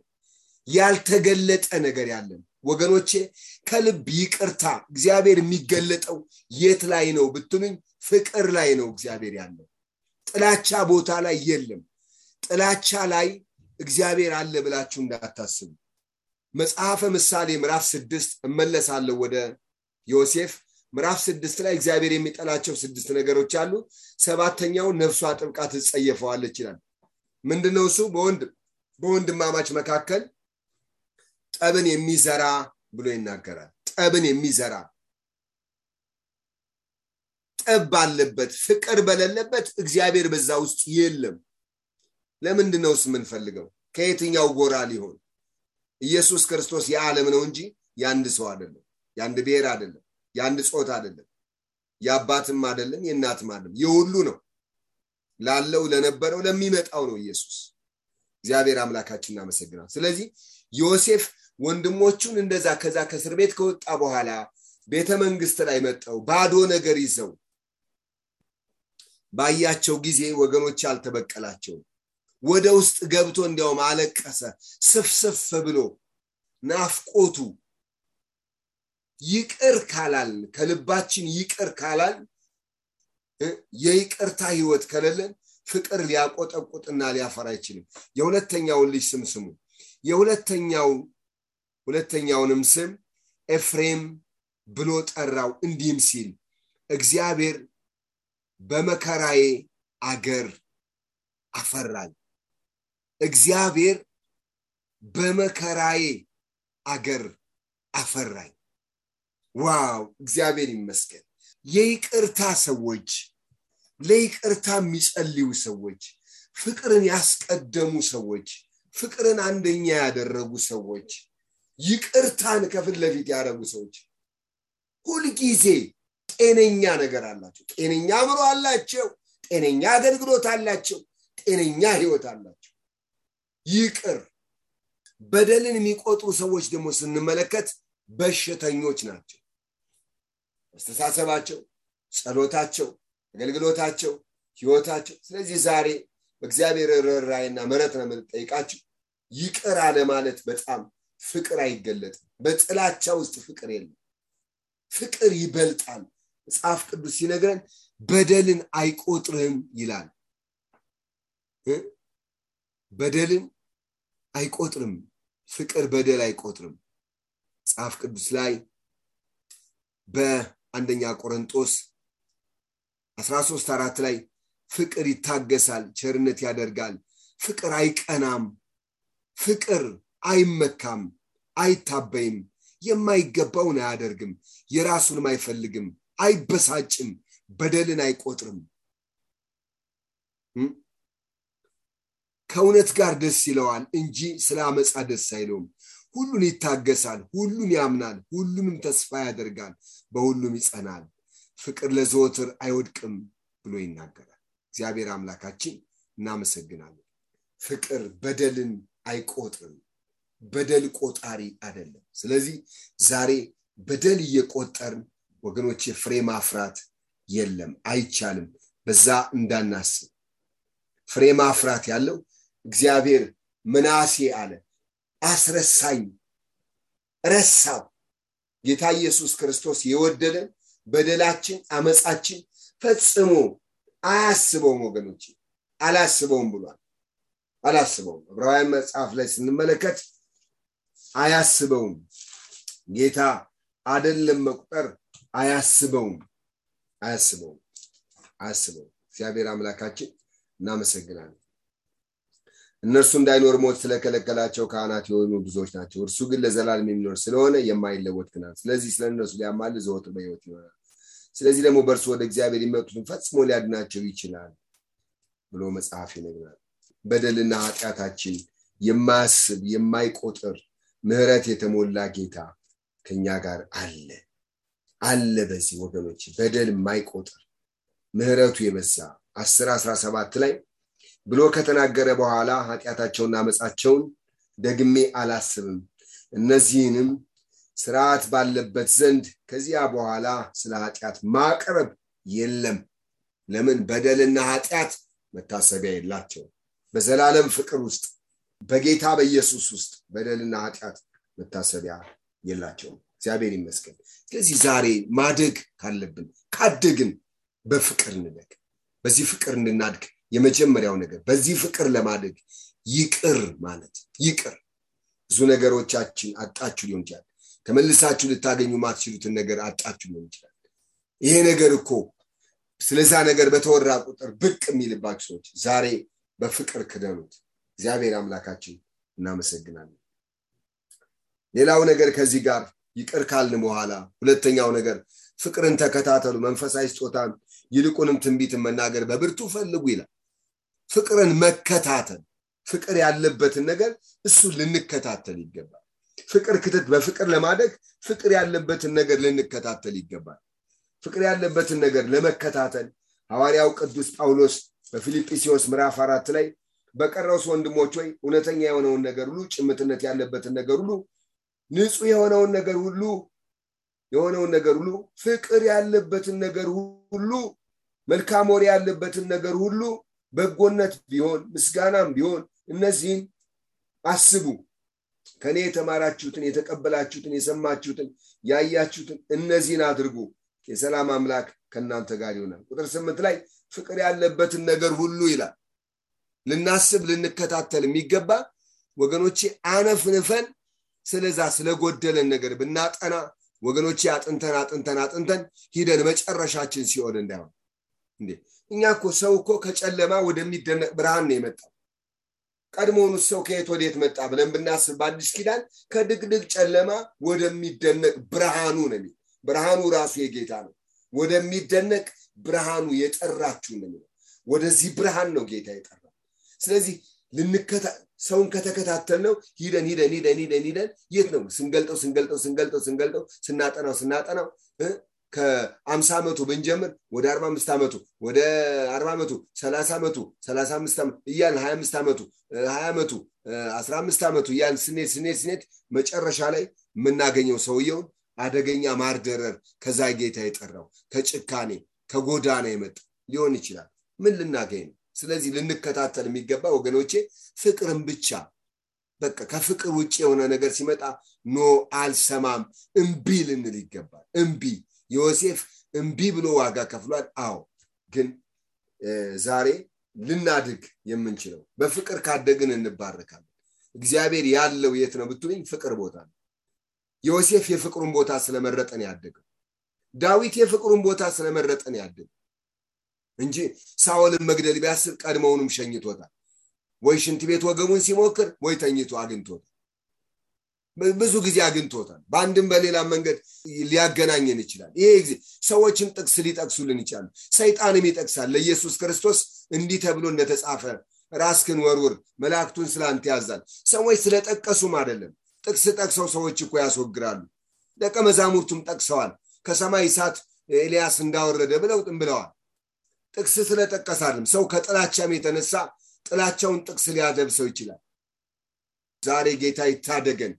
ያልተገለጠ ነገር ያለን ወገኖቼ ከልብ ይቅርታ እግዚአብሔር የሚገለጠው የት ላይ ነው ብትሉኝ ፍቅር ላይ ነው እግዚአብሔር ያለው። ጥላቻ ቦታ ላይ የለም። ጥላቻ ላይ እግዚአብሔር አለ ብላችሁ እንዳታስቡ መጽሐፈ ምሳሌ ምዕራፍ ስድስት እመለሳለሁ ወደ ዮሴፍ። ምዕራፍ ስድስት ላይ እግዚአብሔር የሚጠላቸው ስድስት ነገሮች አሉ። ሰባተኛው ነፍሷ ጥብቃ ትጸየፈዋለች ይላል። ምንድነው እሱ? በወንድማማች መካከል ጠብን የሚዘራ ብሎ ይናገራል። ጠብን የሚዘራ ጠብ ባለበት ፍቅር በሌለበት እግዚአብሔር በዛ ውስጥ የለም። ለምንድነውስ የምንፈልገው? ከየትኛው ጎራ ሊሆን ኢየሱስ ክርስቶስ የዓለም ነው እንጂ የአንድ ሰው አይደለም የአንድ ብሔር አይደለም የአንድ ጾታ አይደለም የአባትም አይደለም የእናትም አይደለም የሁሉ ነው። ላለው ለነበረው ለሚመጣው ነው ኢየሱስ። እግዚአብሔር አምላካችን እናመሰግናል ስለዚህ ዮሴፍ ወንድሞቹን እንደዛ ከዛ ከእስር ቤት ከወጣ በኋላ ቤተ መንግስት ላይ መጠው ባዶ ነገር ይዘው። ባያቸው ጊዜ ወገኖች አልተበቀላቸውም ወደ ውስጥ ገብቶ እንዲያውም አለቀሰ። ስፍስፍ ብሎ ናፍቆቱ ይቅር ካላል ከልባችን ይቅር ካላል የይቅርታ ህይወት ከሌለን ፍቅር ሊያቆጠቁጥና ሊያፈራ አይችልም። የሁለተኛውን ልጅ ስም ስሙ። የሁለተኛው ሁለተኛውንም ስም ኤፍሬም ብሎ ጠራው። እንዲህም ሲል እግዚአብሔር በመከራዬ አገር አፈራኝ እግዚአብሔር በመከራዬ አገር አፈራኝ። ዋው! እግዚአብሔር ይመስገን። የይቅርታ ሰዎች ለይቅርታ የሚጸልዩ ሰዎች ፍቅርን ያስቀደሙ ሰዎች ፍቅርን አንደኛ ያደረጉ ሰዎች ይቅርታን ከፊት ለፊት ያደረጉ ሰዎች ሁልጊዜ ጤነኛ ነገር አላቸው። ጤነኛ አእምሮ አላቸው። ጤነኛ አገልግሎት አላቸው። ጤነኛ ህይወት አላቸው ይቅር። በደልን የሚቆጥሩ ሰዎች ደግሞ ስንመለከት በሽተኞች ናቸው። አስተሳሰባቸው ጸሎታቸው አገልግሎታቸው ህይወታቸው ስለዚህ ዛሬ በእግዚአብሔር ርኅራኄና ምሕረት ነው የምንጠይቃቸው። ይቅር አለ ማለት በጣም ፍቅር አይገለጥም። በጥላቻ ውስጥ ፍቅር የለም። ፍቅር ይበልጣል። መጽሐፍ ቅዱስ ሲነግረን በደልን አይቆጥርህም ይላል በደልን አይቆጥርም። ፍቅር በደል አይቆጥርም። መጽሐፍ ቅዱስ ላይ በአንደኛ ቆሮንጦስ 13 አራት ላይ ፍቅር ይታገሳል ቸርነት ያደርጋል። ፍቅር አይቀናም ፍቅር አይመካም አይታበይም። የማይገባውን አያደርግም የራሱንም አይፈልግም አይበሳጭም በደልን አይቆጥርም ከእውነት ጋር ደስ ይለዋል እንጂ ስለ አመፃ ደስ አይለውም። ሁሉን ይታገሳል ሁሉን ያምናል ሁሉንም ተስፋ ያደርጋል በሁሉም ይጸናል። ፍቅር ለዘወትር አይወድቅም ብሎ ይናገራል። እግዚአብሔር አምላካችን እናመሰግናለን። ፍቅር በደልን አይቆጥርም በደል ቆጣሪ አይደለም። ስለዚህ ዛሬ በደል እየቆጠርን ወገኖች ፍሬ ማፍራት የለም አይቻልም። በዛ እንዳናስብ። ፍሬ ማፍራት ያለው እግዚአብሔር ምናሴ አለ። አስረሳኝ ረሳው። ጌታ ኢየሱስ ክርስቶስ የወደደን በደላችን አመፃችን ፈጽሞ አያስበውም ወገኖች አላስበውም ብሏል። አላስበውም። ዕብራውያን መጽሐፍ ላይ ስንመለከት አያስበውም። ጌታ አደለም መቁጠር አያስበውም። አያስበውም። አያስበውም። እግዚአብሔር አምላካችን እናመሰግናለን እነርሱ እንዳይኖር ሞት ስለከለከላቸው ካህናት የሆኑ ብዙዎች ናቸው። እርሱ ግን ለዘላለም የሚኖር ስለሆነ የማይለወጥ ክናት ስለዚህ ስለ እነርሱ ሊያማል ዘወትር በህይወት ይሆናል ስለዚህ ደግሞ በእርሱ ወደ እግዚአብሔር የሚመጡትን ፈጽሞ ሊያድናቸው ይችላል ብሎ መጽሐፍ ይነግራል። በደልና ኃጢአታችን የማያስብ የማይቆጥር ምህረት የተሞላ ጌታ ከኛ ጋር አለ። አለ በዚህ ወገኖች። በደል የማይቆጥር ምህረቱ የበዛ አስር አስራ ሰባት ላይ ብሎ ከተናገረ በኋላ ኃጢአታቸውና አመፃቸውን ደግሜ አላስብም። እነዚህንም ስርዓት ባለበት ዘንድ ከዚያ በኋላ ስለ ኃጢአት ማቅረብ የለም። ለምን? በደልና ኃጢአት መታሰቢያ የላቸው በዘላለም ፍቅር ውስጥ በጌታ በኢየሱስ ውስጥ በደልና ኃጢአት መታሰቢያ የላቸውም። እግዚአብሔር ይመስገን። ስለዚህ ዛሬ ማደግ ካለብን ካደግን በፍቅር እንደግ በዚህ ፍቅር እንድናድግ የመጀመሪያው ነገር በዚህ ፍቅር ለማደግ ይቅር ማለት ይቅር። ብዙ ነገሮቻችን አጣችሁ ሊሆን ይችላል። ተመልሳችሁ ልታገኙ ማትችሉትን ነገር አጣችሁ ሊሆን ይችላል። ይሄ ነገር እኮ ስለዛ ነገር በተወራ ቁጥር ብቅ የሚልባችሁ ሰዎች ዛሬ በፍቅር ክደኑት። እግዚአብሔር አምላካችን እናመሰግናለን። ሌላው ነገር ከዚህ ጋር ይቅር ካልን በኋላ ሁለተኛው ነገር ፍቅርን ተከታተሉ። መንፈሳዊ ስጦታን ይልቁንም ትንቢትን መናገር በብርቱ ፈልጉ ይላል ፍቅርን መከታተል ፍቅር ያለበትን ነገር እሱ ልንከታተል ይገባል። ፍቅር ክትት በፍቅር ለማደግ ፍቅር ያለበትን ነገር ልንከታተል ይገባል። ፍቅር ያለበትን ነገር ለመከታተል ሐዋርያው ቅዱስ ጳውሎስ በፊልጵስዮስ ምዕራፍ አራት ላይ በቀረውስ ወንድሞች ወይ እውነተኛ የሆነውን ነገር ሁሉ ጭምትነት ያለበትን ነገር ሁሉ ንጹህ የሆነውን ነገር ሁሉ የሆነውን ነገር ሁሉ ፍቅር ያለበትን ነገር ሁሉ መልካም ወሬ ያለበትን ነገር ሁሉ በጎነት ቢሆን ምስጋናም ቢሆን እነዚህን አስቡ። ከኔ የተማራችሁትን የተቀበላችሁትን የሰማችሁትን ያያችሁትን እነዚህን አድርጉ። የሰላም አምላክ ከእናንተ ጋር ይሆናል ቁጥር ስምንት ላይ ፍቅር ያለበትን ነገር ሁሉ ይላል። ልናስብ ልንከታተል የሚገባ ወገኖቼ አነፍንፈን ስለዛ ስለጎደለን ነገር ብናጠና ወገኖቼ አጥንተን አጥንተን አጥንተን ሂደን መጨረሻችን ሲሆን እንዳይሆን። እንዴ እኛ እኮ ሰው እኮ ከጨለማ ወደሚደነቅ ብርሃን ነው የመጣው። ቀድሞውኑ ሰው ከየት ወዴት መጣ ብለን ብናስብ በአዲስ ኪዳን ከድቅድቅ ጨለማ ወደሚደነቅ ብርሃኑ ነው ብርሃኑ ራሱ የጌታ ነው። ወደሚደነቅ ብርሃኑ የጠራችሁ ነው ወደዚህ ብርሃን ነው ጌታ የጠራ ስለዚህ ሰውን ከተከታተል ነው ሂደን ሂደን ሂደን ሂደን ሂደን የት ነው? ስንገልጠው ስንገልጠው ስንገልጠው ስንገልጠው ስናጠናው ስናጠናው ከአምሳ ዓመቱ ብንጀምር ወደ አርባ አምስት ዓመቱ ወደ አርባ ዓመቱ ሰላሳ ዓመቱ ሰላሳ አምስት ዓመቱ እያን ሀያ አምስት ዓመቱ ሀያ ዓመቱ አስራ አምስት ዓመቱ እያን ስኔት ስኔት ስኔት መጨረሻ ላይ የምናገኘው ሰውየውን አደገኛ murderer ከዛ ጌታ የጠራው ከጭካኔ ከጎዳና የመጣ ሊሆን ይችላል። ምን ልናገኝ ነው? ስለዚህ ልንከታተል የሚገባ ወገኖቼ ፍቅርን ብቻ በቃ ከፍቅር ውጭ የሆነ ነገር ሲመጣ no አልሰማም እምቢ ልንል ይገባል። እምቢ ዮሴፍ እምቢ ብሎ ዋጋ ከፍሏል። አዎ ግን ዛሬ ልናድግ የምንችለው በፍቅር ካደግን እንባረካለን። እግዚአብሔር ያለው የት ነው ብትሉኝ ፍቅር ቦታ ነው። ዮሴፍ የፍቅሩን ቦታ ስለመረጠን ያደገው ዳዊት የፍቅሩን ቦታ ስለመረጠን ያደገው እንጂ ሳኦልን መግደል ቢያስብ ቀድመውንም ሸኝቶታል። ወይ ሽንት ቤት ወገቡን ሲሞክር ወይ ተኝቶ አግኝቶታል ብዙ ጊዜ አግኝቶታል። በአንድም በሌላ መንገድ ሊያገናኘን ይችላል። ይሄ ጊዜ ሰዎችም ጥቅስ ሊጠቅሱልን ይችላሉ። ሰይጣንም ይጠቅሳል። ለኢየሱስ ክርስቶስ እንዲህ ተብሎ እንደተጻፈ ራስክን ወርውር መላእክቱን ስላንተ ያዛል። ሰዎች ስለጠቀሱም አይደለም። ጥቅስ ጠቅሰው ሰዎች እኮ ያስወግራሉ። ደቀ መዛሙርቱም ጠቅሰዋል። ከሰማይ እሳት ኤልያስ እንዳወረደ ብለው ብለዋል። ጥቅስ ስለጠቀስ አይደለም። ሰው ከጥላቻም የተነሳ ጥላቻውን ጥቅስ ሊያደብሰው ይችላል። ዛሬ ጌታ ይታደገን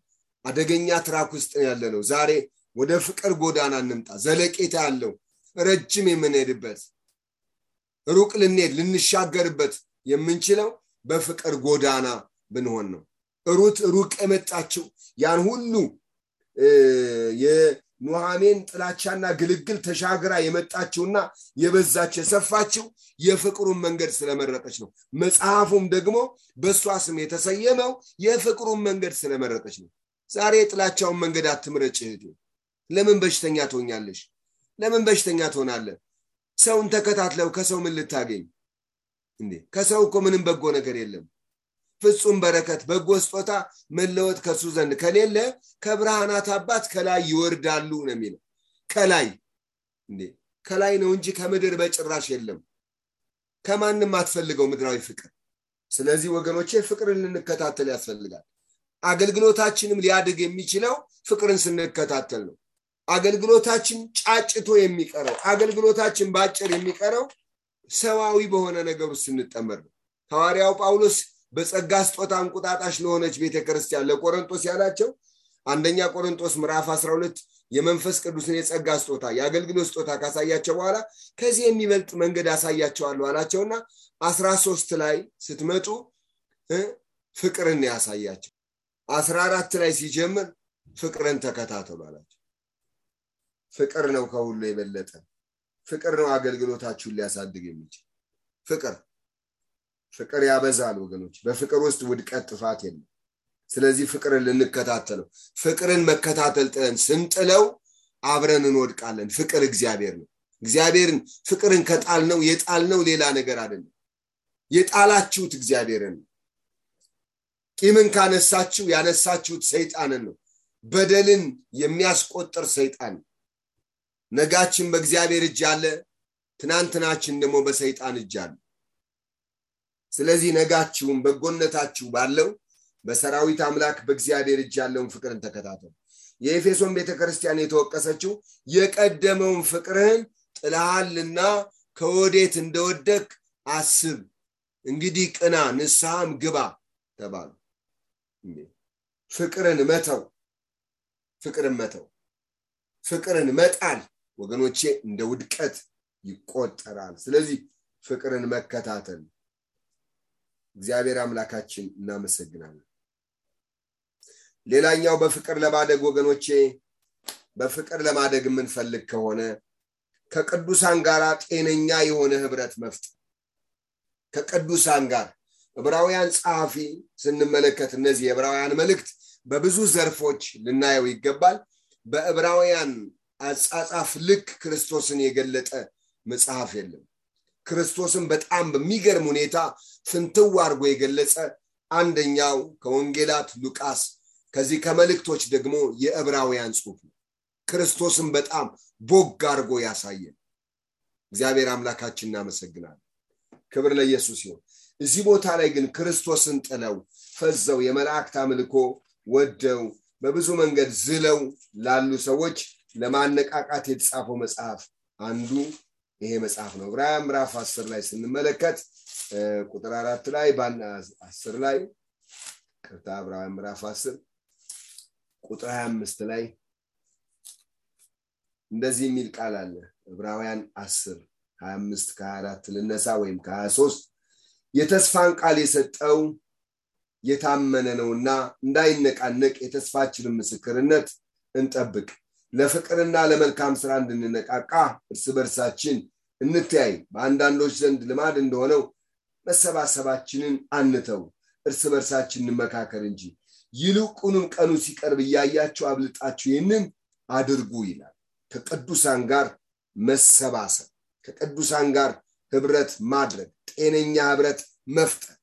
አደገኛ ትራክ ውስጥ ያለ ነው ዛሬ ወደ ፍቅር ጎዳና እንምጣ። ዘለቄታ ያለው ረጅም የምንሄድበት ሩቅ ልንሄድ ልንሻገርበት የምንችለው በፍቅር ጎዳና ብንሆን ነው። ሩት ሩቅ የመጣችው ያን ሁሉ የኑሃሜን ጥላቻና ግልግል ተሻግራ የመጣችውና የበዛች የሰፋችው የፍቅሩን መንገድ ስለመረጠች ነው። መጽሐፉም ደግሞ በእሷ ስም የተሰየመው የፍቅሩን መንገድ ስለመረጠች ነው ዛሬ የጥላቻውን መንገድ አትምረጭ እህቴ። ለምን በሽተኛ ትሆኛለሽ? ለምን በሽተኛ ትሆናለህ? ሰውን ተከታትለው ከሰው ምን ልታገኝ? እንዴ ከሰው እኮ ምንም በጎ ነገር የለም። ፍጹም በረከት በጎ ስጦታ መለወጥ ከሱ ዘንድ ከሌለ ከብርሃናት አባት ከላይ ይወርዳሉ ነው የሚለው። ከላይ እንዴ ከላይ ነው እንጂ ከምድር በጭራሽ የለም። ከማንም አትፈልገው ምድራዊ ፍቅር። ስለዚህ ወገኖቼ ፍቅርን ልንከታተል ያስፈልጋል አገልግሎታችንም ሊያድግ የሚችለው ፍቅርን ስንከታተል ነው። አገልግሎታችን ጫጭቶ የሚቀረው አገልግሎታችን በአጭር የሚቀረው ሰዋዊ በሆነ ነገር ውስጥ ስንጠመር ነው። ሐዋርያው ጳውሎስ በጸጋ ስጦታ እንቁጣጣሽ ለሆነች ቤተክርስቲያን ለቆረንጦስ ያላቸው አንደኛ ቆሮንጦስ ምዕራፍ 12 የመንፈስ ቅዱስን የጸጋ ስጦታ የአገልግሎት ስጦታ ካሳያቸው በኋላ ከዚህ የሚበልጥ መንገድ አሳያቸዋለሁ አላቸውና 13 ላይ ስትመጡ ፍቅርን ያሳያቸው 14 ላይ ሲጀምር ፍቅርን ተከታተሉ አላቸው። ፍቅር ነው ከሁሉ የበለጠ። ፍቅር ነው አገልግሎታችሁን ሊያሳድግ የሚችል። ፍቅር ፍቅር ያበዛል ወገኖች። በፍቅር ውስጥ ውድቀት ጥፋት የለም። ስለዚህ ፍቅርን ልንከታተለው ፍቅርን መከታተል ጥለን ስንጥለው አብረን እንወድቃለን። ፍቅር እግዚአብሔር ነው። እግዚአብሔርን ፍቅርን ከጣልነው የጣልነው ሌላ ነገር አይደለም። የጣላችሁት እግዚአብሔርን ነው ቂምን ካነሳችሁ ያነሳችሁት ሰይጣንን ነው። በደልን የሚያስቆጥር ሰይጣን ነጋችን በእግዚአብሔር እጅ አለ ትናንትናችን ደግሞ በሰይጣን እጅ አለ ስለዚህ ነጋችሁም በጎነታችሁ ባለው በሰራዊት አምላክ በእግዚአብሔር እጅ ያለውን ፍቅርን ተከታተሉ። የኤፌሶን ቤተክርስቲያን የተወቀሰችው የቀደመውን ፍቅርህን ጥልሃልና ከወዴት እንደወደቅ አስብ። እንግዲህ ቅና ንስሐም ግባ ተባሉ ፍቅርን መተው ፍቅርን መተው ፍቅርን መጣል ወገኖቼ እንደ ውድቀት ይቆጠራል። ስለዚህ ፍቅርን መከታተል። እግዚአብሔር አምላካችን እናመሰግናለን። ሌላኛው በፍቅር ለማደግ ወገኖቼ በፍቅር ለማደግ የምንፈልግ ከሆነ ከቅዱሳን ጋር ጤነኛ የሆነ ህብረት መፍጠር። ከቅዱሳን ጋር ዕብራውያን ጸሐፊ ስንመለከት እነዚህ የዕብራውያን መልእክት በብዙ ዘርፎች ልናየው ይገባል። በዕብራውያን አጻጻፍ ልክ ክርስቶስን የገለጠ መጽሐፍ የለም። ክርስቶስን በጣም በሚገርም ሁኔታ ፍንትው አድርጎ የገለጸ አንደኛው ከወንጌላት ሉቃስ ከዚህ ከመልእክቶች ደግሞ የዕብራውያን ጽሁፍ ነው። ክርስቶስን በጣም ቦግ አድርጎ ያሳየን። እግዚአብሔር አምላካችን እናመሰግናለን። ክብር ለኢየሱስ ይሁን እዚህ ቦታ ላይ ግን ክርስቶስን ጥለው ፈዘው የመላእክት አምልኮ ወደው በብዙ መንገድ ዝለው ላሉ ሰዎች ለማነቃቃት የተጻፈው መጽሐፍ አንዱ ይሄ መጽሐፍ ነው። ዕብራውያን ምዕራፍ አስር ላይ ስንመለከት ቁጥር አራት ላይ አስር ላይ ቅርታ ዕብራውያን ምዕራፍ አስር ቁጥር ሀያ አምስት ላይ እንደዚህ የሚል ቃል አለ። ዕብራውያን አስር ሀያ አምስት ከሀያ አራት ልነሳ ወይም ከሀያ ሶስት የተስፋን ቃል የሰጠው የታመነ ነውና እንዳይነቃነቅ የተስፋችንን ምስክርነት እንጠብቅ። ለፍቅርና ለመልካም ስራ እንድንነቃቃ እርስ በርሳችን እንተያይ። በአንዳንዶች ዘንድ ልማድ እንደሆነው መሰባሰባችንን አንተው እርስ በርሳችን እንመካከር እንጂ። ይልቁንም ቀኑ ሲቀርብ እያያቸው አብልጣችሁ ይህንን አድርጉ ይላል። ከቅዱሳን ጋር መሰባሰብ ከቅዱሳን ጋር ህብረት ማድረግ ጤነኛ ህብረት መፍጠር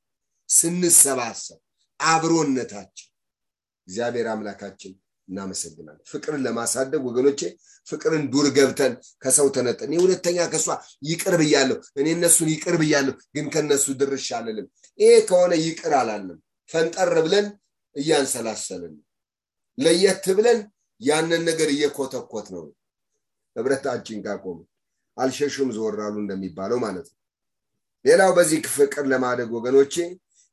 ስንሰባሰብ አብሮነታችን። እግዚአብሔር አምላካችን እናመሰግናለን። ፍቅርን ለማሳደግ ወገኖቼ ፍቅርን ዱር ገብተን ከሰው ተነጠን። ሁለተኛ ከሷ ይቅር ብያለሁ። እኔ እነሱን ይቅር ብያለሁ ግን ከነሱ ድርሽ አልልም። ይሄ ከሆነ ይቅር አላለም ፈንጠር ብለን እያንሰላሰልን ለየት ብለን ያንን ነገር እየኮተኮት ነው። ህብረታችን ካቆሙ አልሸሹም ዞራሉ እንደሚባለው ማለት ነው ሌላው በዚህ ፍቅር ለማደግ ወገኖቼ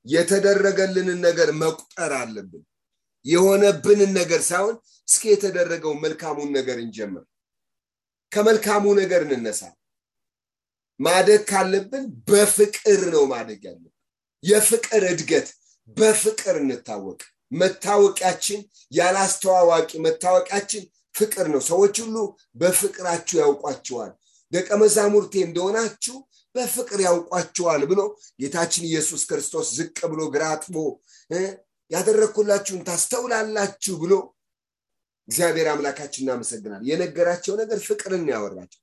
የተደረገልንን ነገር መቁጠር አለብን። የሆነብንን ነገር ሳይሆን እስኪ የተደረገው መልካሙን ነገር እንጀምር። ከመልካሙ ነገር እንነሳ። ማደግ ካለብን በፍቅር ነው ማደግ ያለብን። የፍቅር እድገት በፍቅር እንታወቅ። መታወቂያችን ያላስተዋዋቂ መታወቂያችን ፍቅር ነው። ሰዎች ሁሉ በፍቅራችሁ ያውቋቸዋል። ደቀ መዛሙርቴ እንደሆናችሁ በፍቅር ያውቋቸዋል ብሎ ጌታችን ኢየሱስ ክርስቶስ ዝቅ ብሎ ግራ አጥቦ ያደረግኩላችሁን ታስተውላላችሁ ብሎ እግዚአብሔር አምላካችን እናመሰግናል የነገራቸው ነገር ፍቅርን ያወራቸው።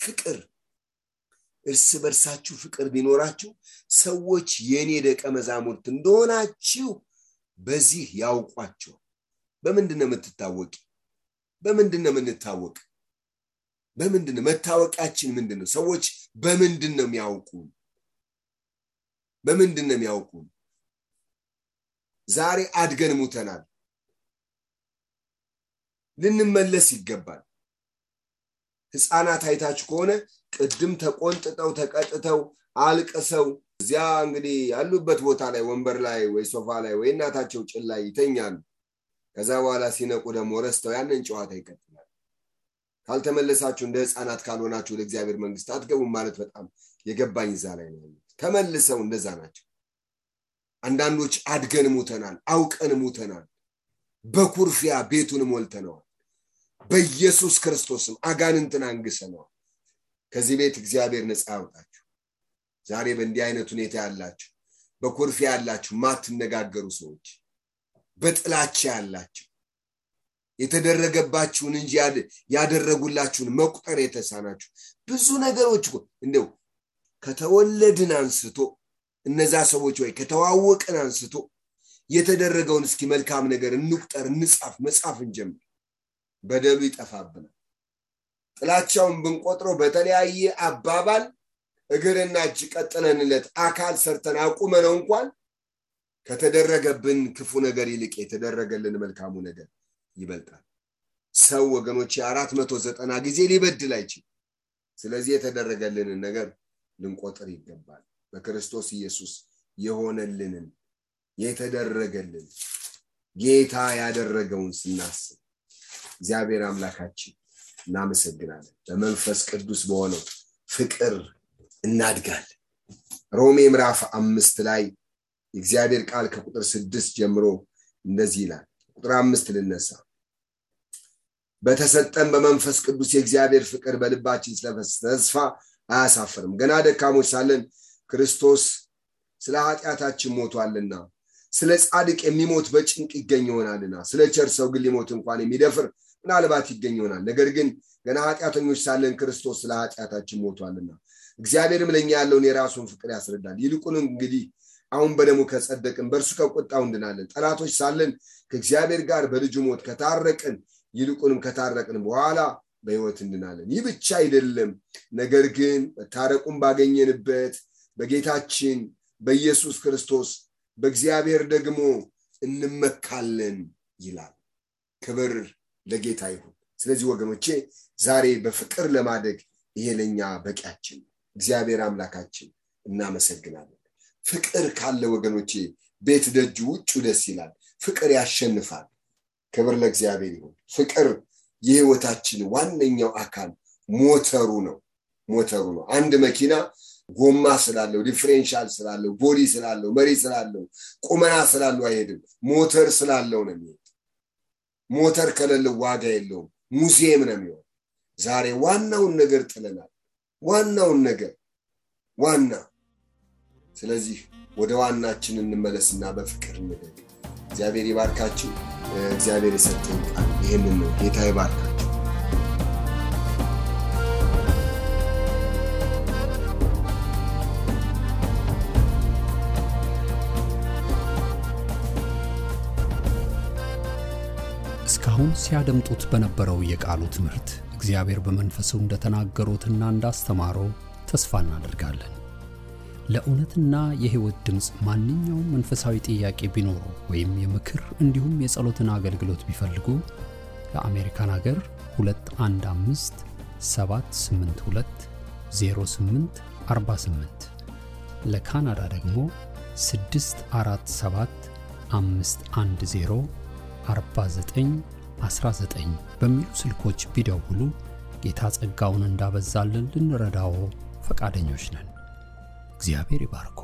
ፍቅር እርስ በርሳችሁ ፍቅር ቢኖራችሁ ሰዎች የእኔ ደቀ መዛሙርት እንደሆናችሁ በዚህ ያውቋቸው በምንድን ነው የምትታወቂ? በምንድን ነው የምንታወቅ በምንድን ነው? መታወቂያችን ምንድን ነው? ሰዎች በምንድን ነው የሚያውቁ በምንድን ነው የሚያውቁ ዛሬ አድገን ሙተናል። ልንመለስ ይገባል። ህፃናት አይታችሁ ከሆነ ቅድም ተቆንጥጠው ተቀጥተው አልቅሰው እዚያ እንግዲህ ያሉበት ቦታ ላይ ወንበር ላይ ወይ ሶፋ ላይ ወይ እናታቸው ጭን ላይ ይተኛሉ። ከዛ በኋላ ሲነቁ ደግሞ ረስተው ያንን ጨዋታ ይቀጥላል ካልተመለሳችሁ እንደ ህፃናት ካልሆናችሁ ወደ እግዚአብሔር መንግስት አትገቡም ማለት በጣም የገባኝ እዛ ላይ ነው ተመልሰው እንደዛ ናቸው። አንዳንዶች አድገን ሙተናል አውቀን ሙተናል። በኩርፊያ ቤቱን ሞልተነዋል። በኢየሱስ ክርስቶስም አጋንንትን አንግሰነዋል። ከዚህ ቤት እግዚአብሔር ነፃ ያውጣችሁ ዛሬ በእንዲህ አይነት ሁኔታ ያላችሁ በኩርፊያ ያላችሁ ማትነጋገሩ ሰዎች በጥላቻ ያላችሁ የተደረገባችሁን እንጂ ያደረጉላችሁን መቁጠር የተሳናችሁ። ብዙ ነገሮች እንደው ከተወለድን አንስቶ እነዛ ሰዎች ወይ ከተዋወቅን አንስቶ የተደረገውን እስኪ መልካም ነገር እንቁጠር እንጻፍ መጻፍ እንጀምር። በደሉ ይጠፋብናል። ጥላቻውን ብንቆጥረው በተለያየ አባባል እግርና እጅ ቀጥለንለት አካል ሰርተን አቁመነው እንኳን ከተደረገብን ክፉ ነገር ይልቅ የተደረገልን መልካሙ ነገር ይበልጣል። ሰው ወገኖች አራት መቶ ዘጠና ጊዜ ሊበድል አይችል ስለዚህ የተደረገልንን ነገር ልንቆጥር ይገባል። በክርስቶስ ኢየሱስ የሆነልንን የተደረገልን ጌታ ያደረገውን ስናስብ እግዚአብሔር አምላካችን እናመሰግናለን። በመንፈስ ቅዱስ በሆነው ፍቅር እናድጋለን። ሮሜ ምዕራፍ አምስት ላይ የእግዚአብሔር ቃል ከቁጥር ስድስት ጀምሮ እንደዚህ ይላል ቁጥር አምስት ልነሳ። በተሰጠን በመንፈስ ቅዱስ የእግዚአብሔር ፍቅር በልባችን ስለፈሰሰ ተስፋ አያሳፍርም። ገና ደካሞች ሳለን ክርስቶስ ስለ ኃጢአታችን ሞቷልና ስለ ጻድቅ የሚሞት በጭንቅ ይገኝ ይሆናልና ስለ ቸር ሰው ግን ሊሞት እንኳን የሚደፍር ምናልባት ይገኝ ይሆናል ነገር ግን ገና ኃጢአተኞች ሳለን ክርስቶስ ስለ ኃጢአታችን ሞቷልና እግዚአብሔርም ለእኛ ያለውን የራሱን ፍቅር ያስረዳል። ይልቁንም እንግዲህ አሁን በደሙ ከጸደቅን በእርሱ ከቁጣው እንድናለን። ጠላቶች ሳለን ከእግዚአብሔር ጋር በልጁ ሞት ከታረቅን ይልቁንም ከታረቅን በኋላ በህይወት እንድናለን። ይህ ብቻ አይደለም። ነገር ግን መታረቁን ባገኘንበት በጌታችን በኢየሱስ ክርስቶስ በእግዚአብሔር ደግሞ እንመካለን ይላል። ክብር ለጌታ ይሁን። ስለዚህ ወገኖቼ ዛሬ በፍቅር ለማደግ ይሄ ለኛ በቂያችን እግዚአብሔር አምላካችን እናመሰግናለን። ፍቅር ካለ ወገኖቼ ቤት ደጁ ውጩ ደስ ይላል ፍቅር ያሸንፋል። ክብር ለእግዚአብሔር ይሁን። ፍቅር የህይወታችን ዋነኛው አካል ሞተሩ ነው። ሞተሩ ነው። አንድ መኪና ጎማ ስላለው differential ስላለው body ስላለው መሪ ስላለው ቁመና ስላለው አይሄድም። ሞተር ስላለው ነው የሚሄድ። ሞተር ከሌለው ዋጋ የለውም። ሙዚየም ነው የሚሆን። ዛሬ ዋናውን ነገር ጥለናል። ዋናውን ነገር ዋና። ስለዚህ ወደ ዋናችን እንመለስና በፍቅር እንደግ እግዚአብሔር ይባርካችሁ። እግዚአብሔር የሰጠኝ ቃል ይህንን ነው። ጌታ ይባርካችሁ። እስካሁን ሲያደምጡት በነበረው የቃሉ ትምህርት እግዚአብሔር በመንፈሱ እንደተናገሩትና እንዳስተማሮ ተስፋ እናደርጋለን። ለእውነትና የሕይወት ድምፅ ማንኛውም መንፈሳዊ ጥያቄ ቢኖሩ ወይም የምክር እንዲሁም የጸሎትን አገልግሎት ቢፈልጉ ለአሜሪካን አገር 215 782 08 48 ለካናዳ ደግሞ 647 510 49 19 በሚሉ ስልኮች ቢደውሉ ጌታ ጸጋውን እንዳበዛልን ልንረዳዎ ፈቃደኞች ነን። እግዚአብሔር ይባርኮ።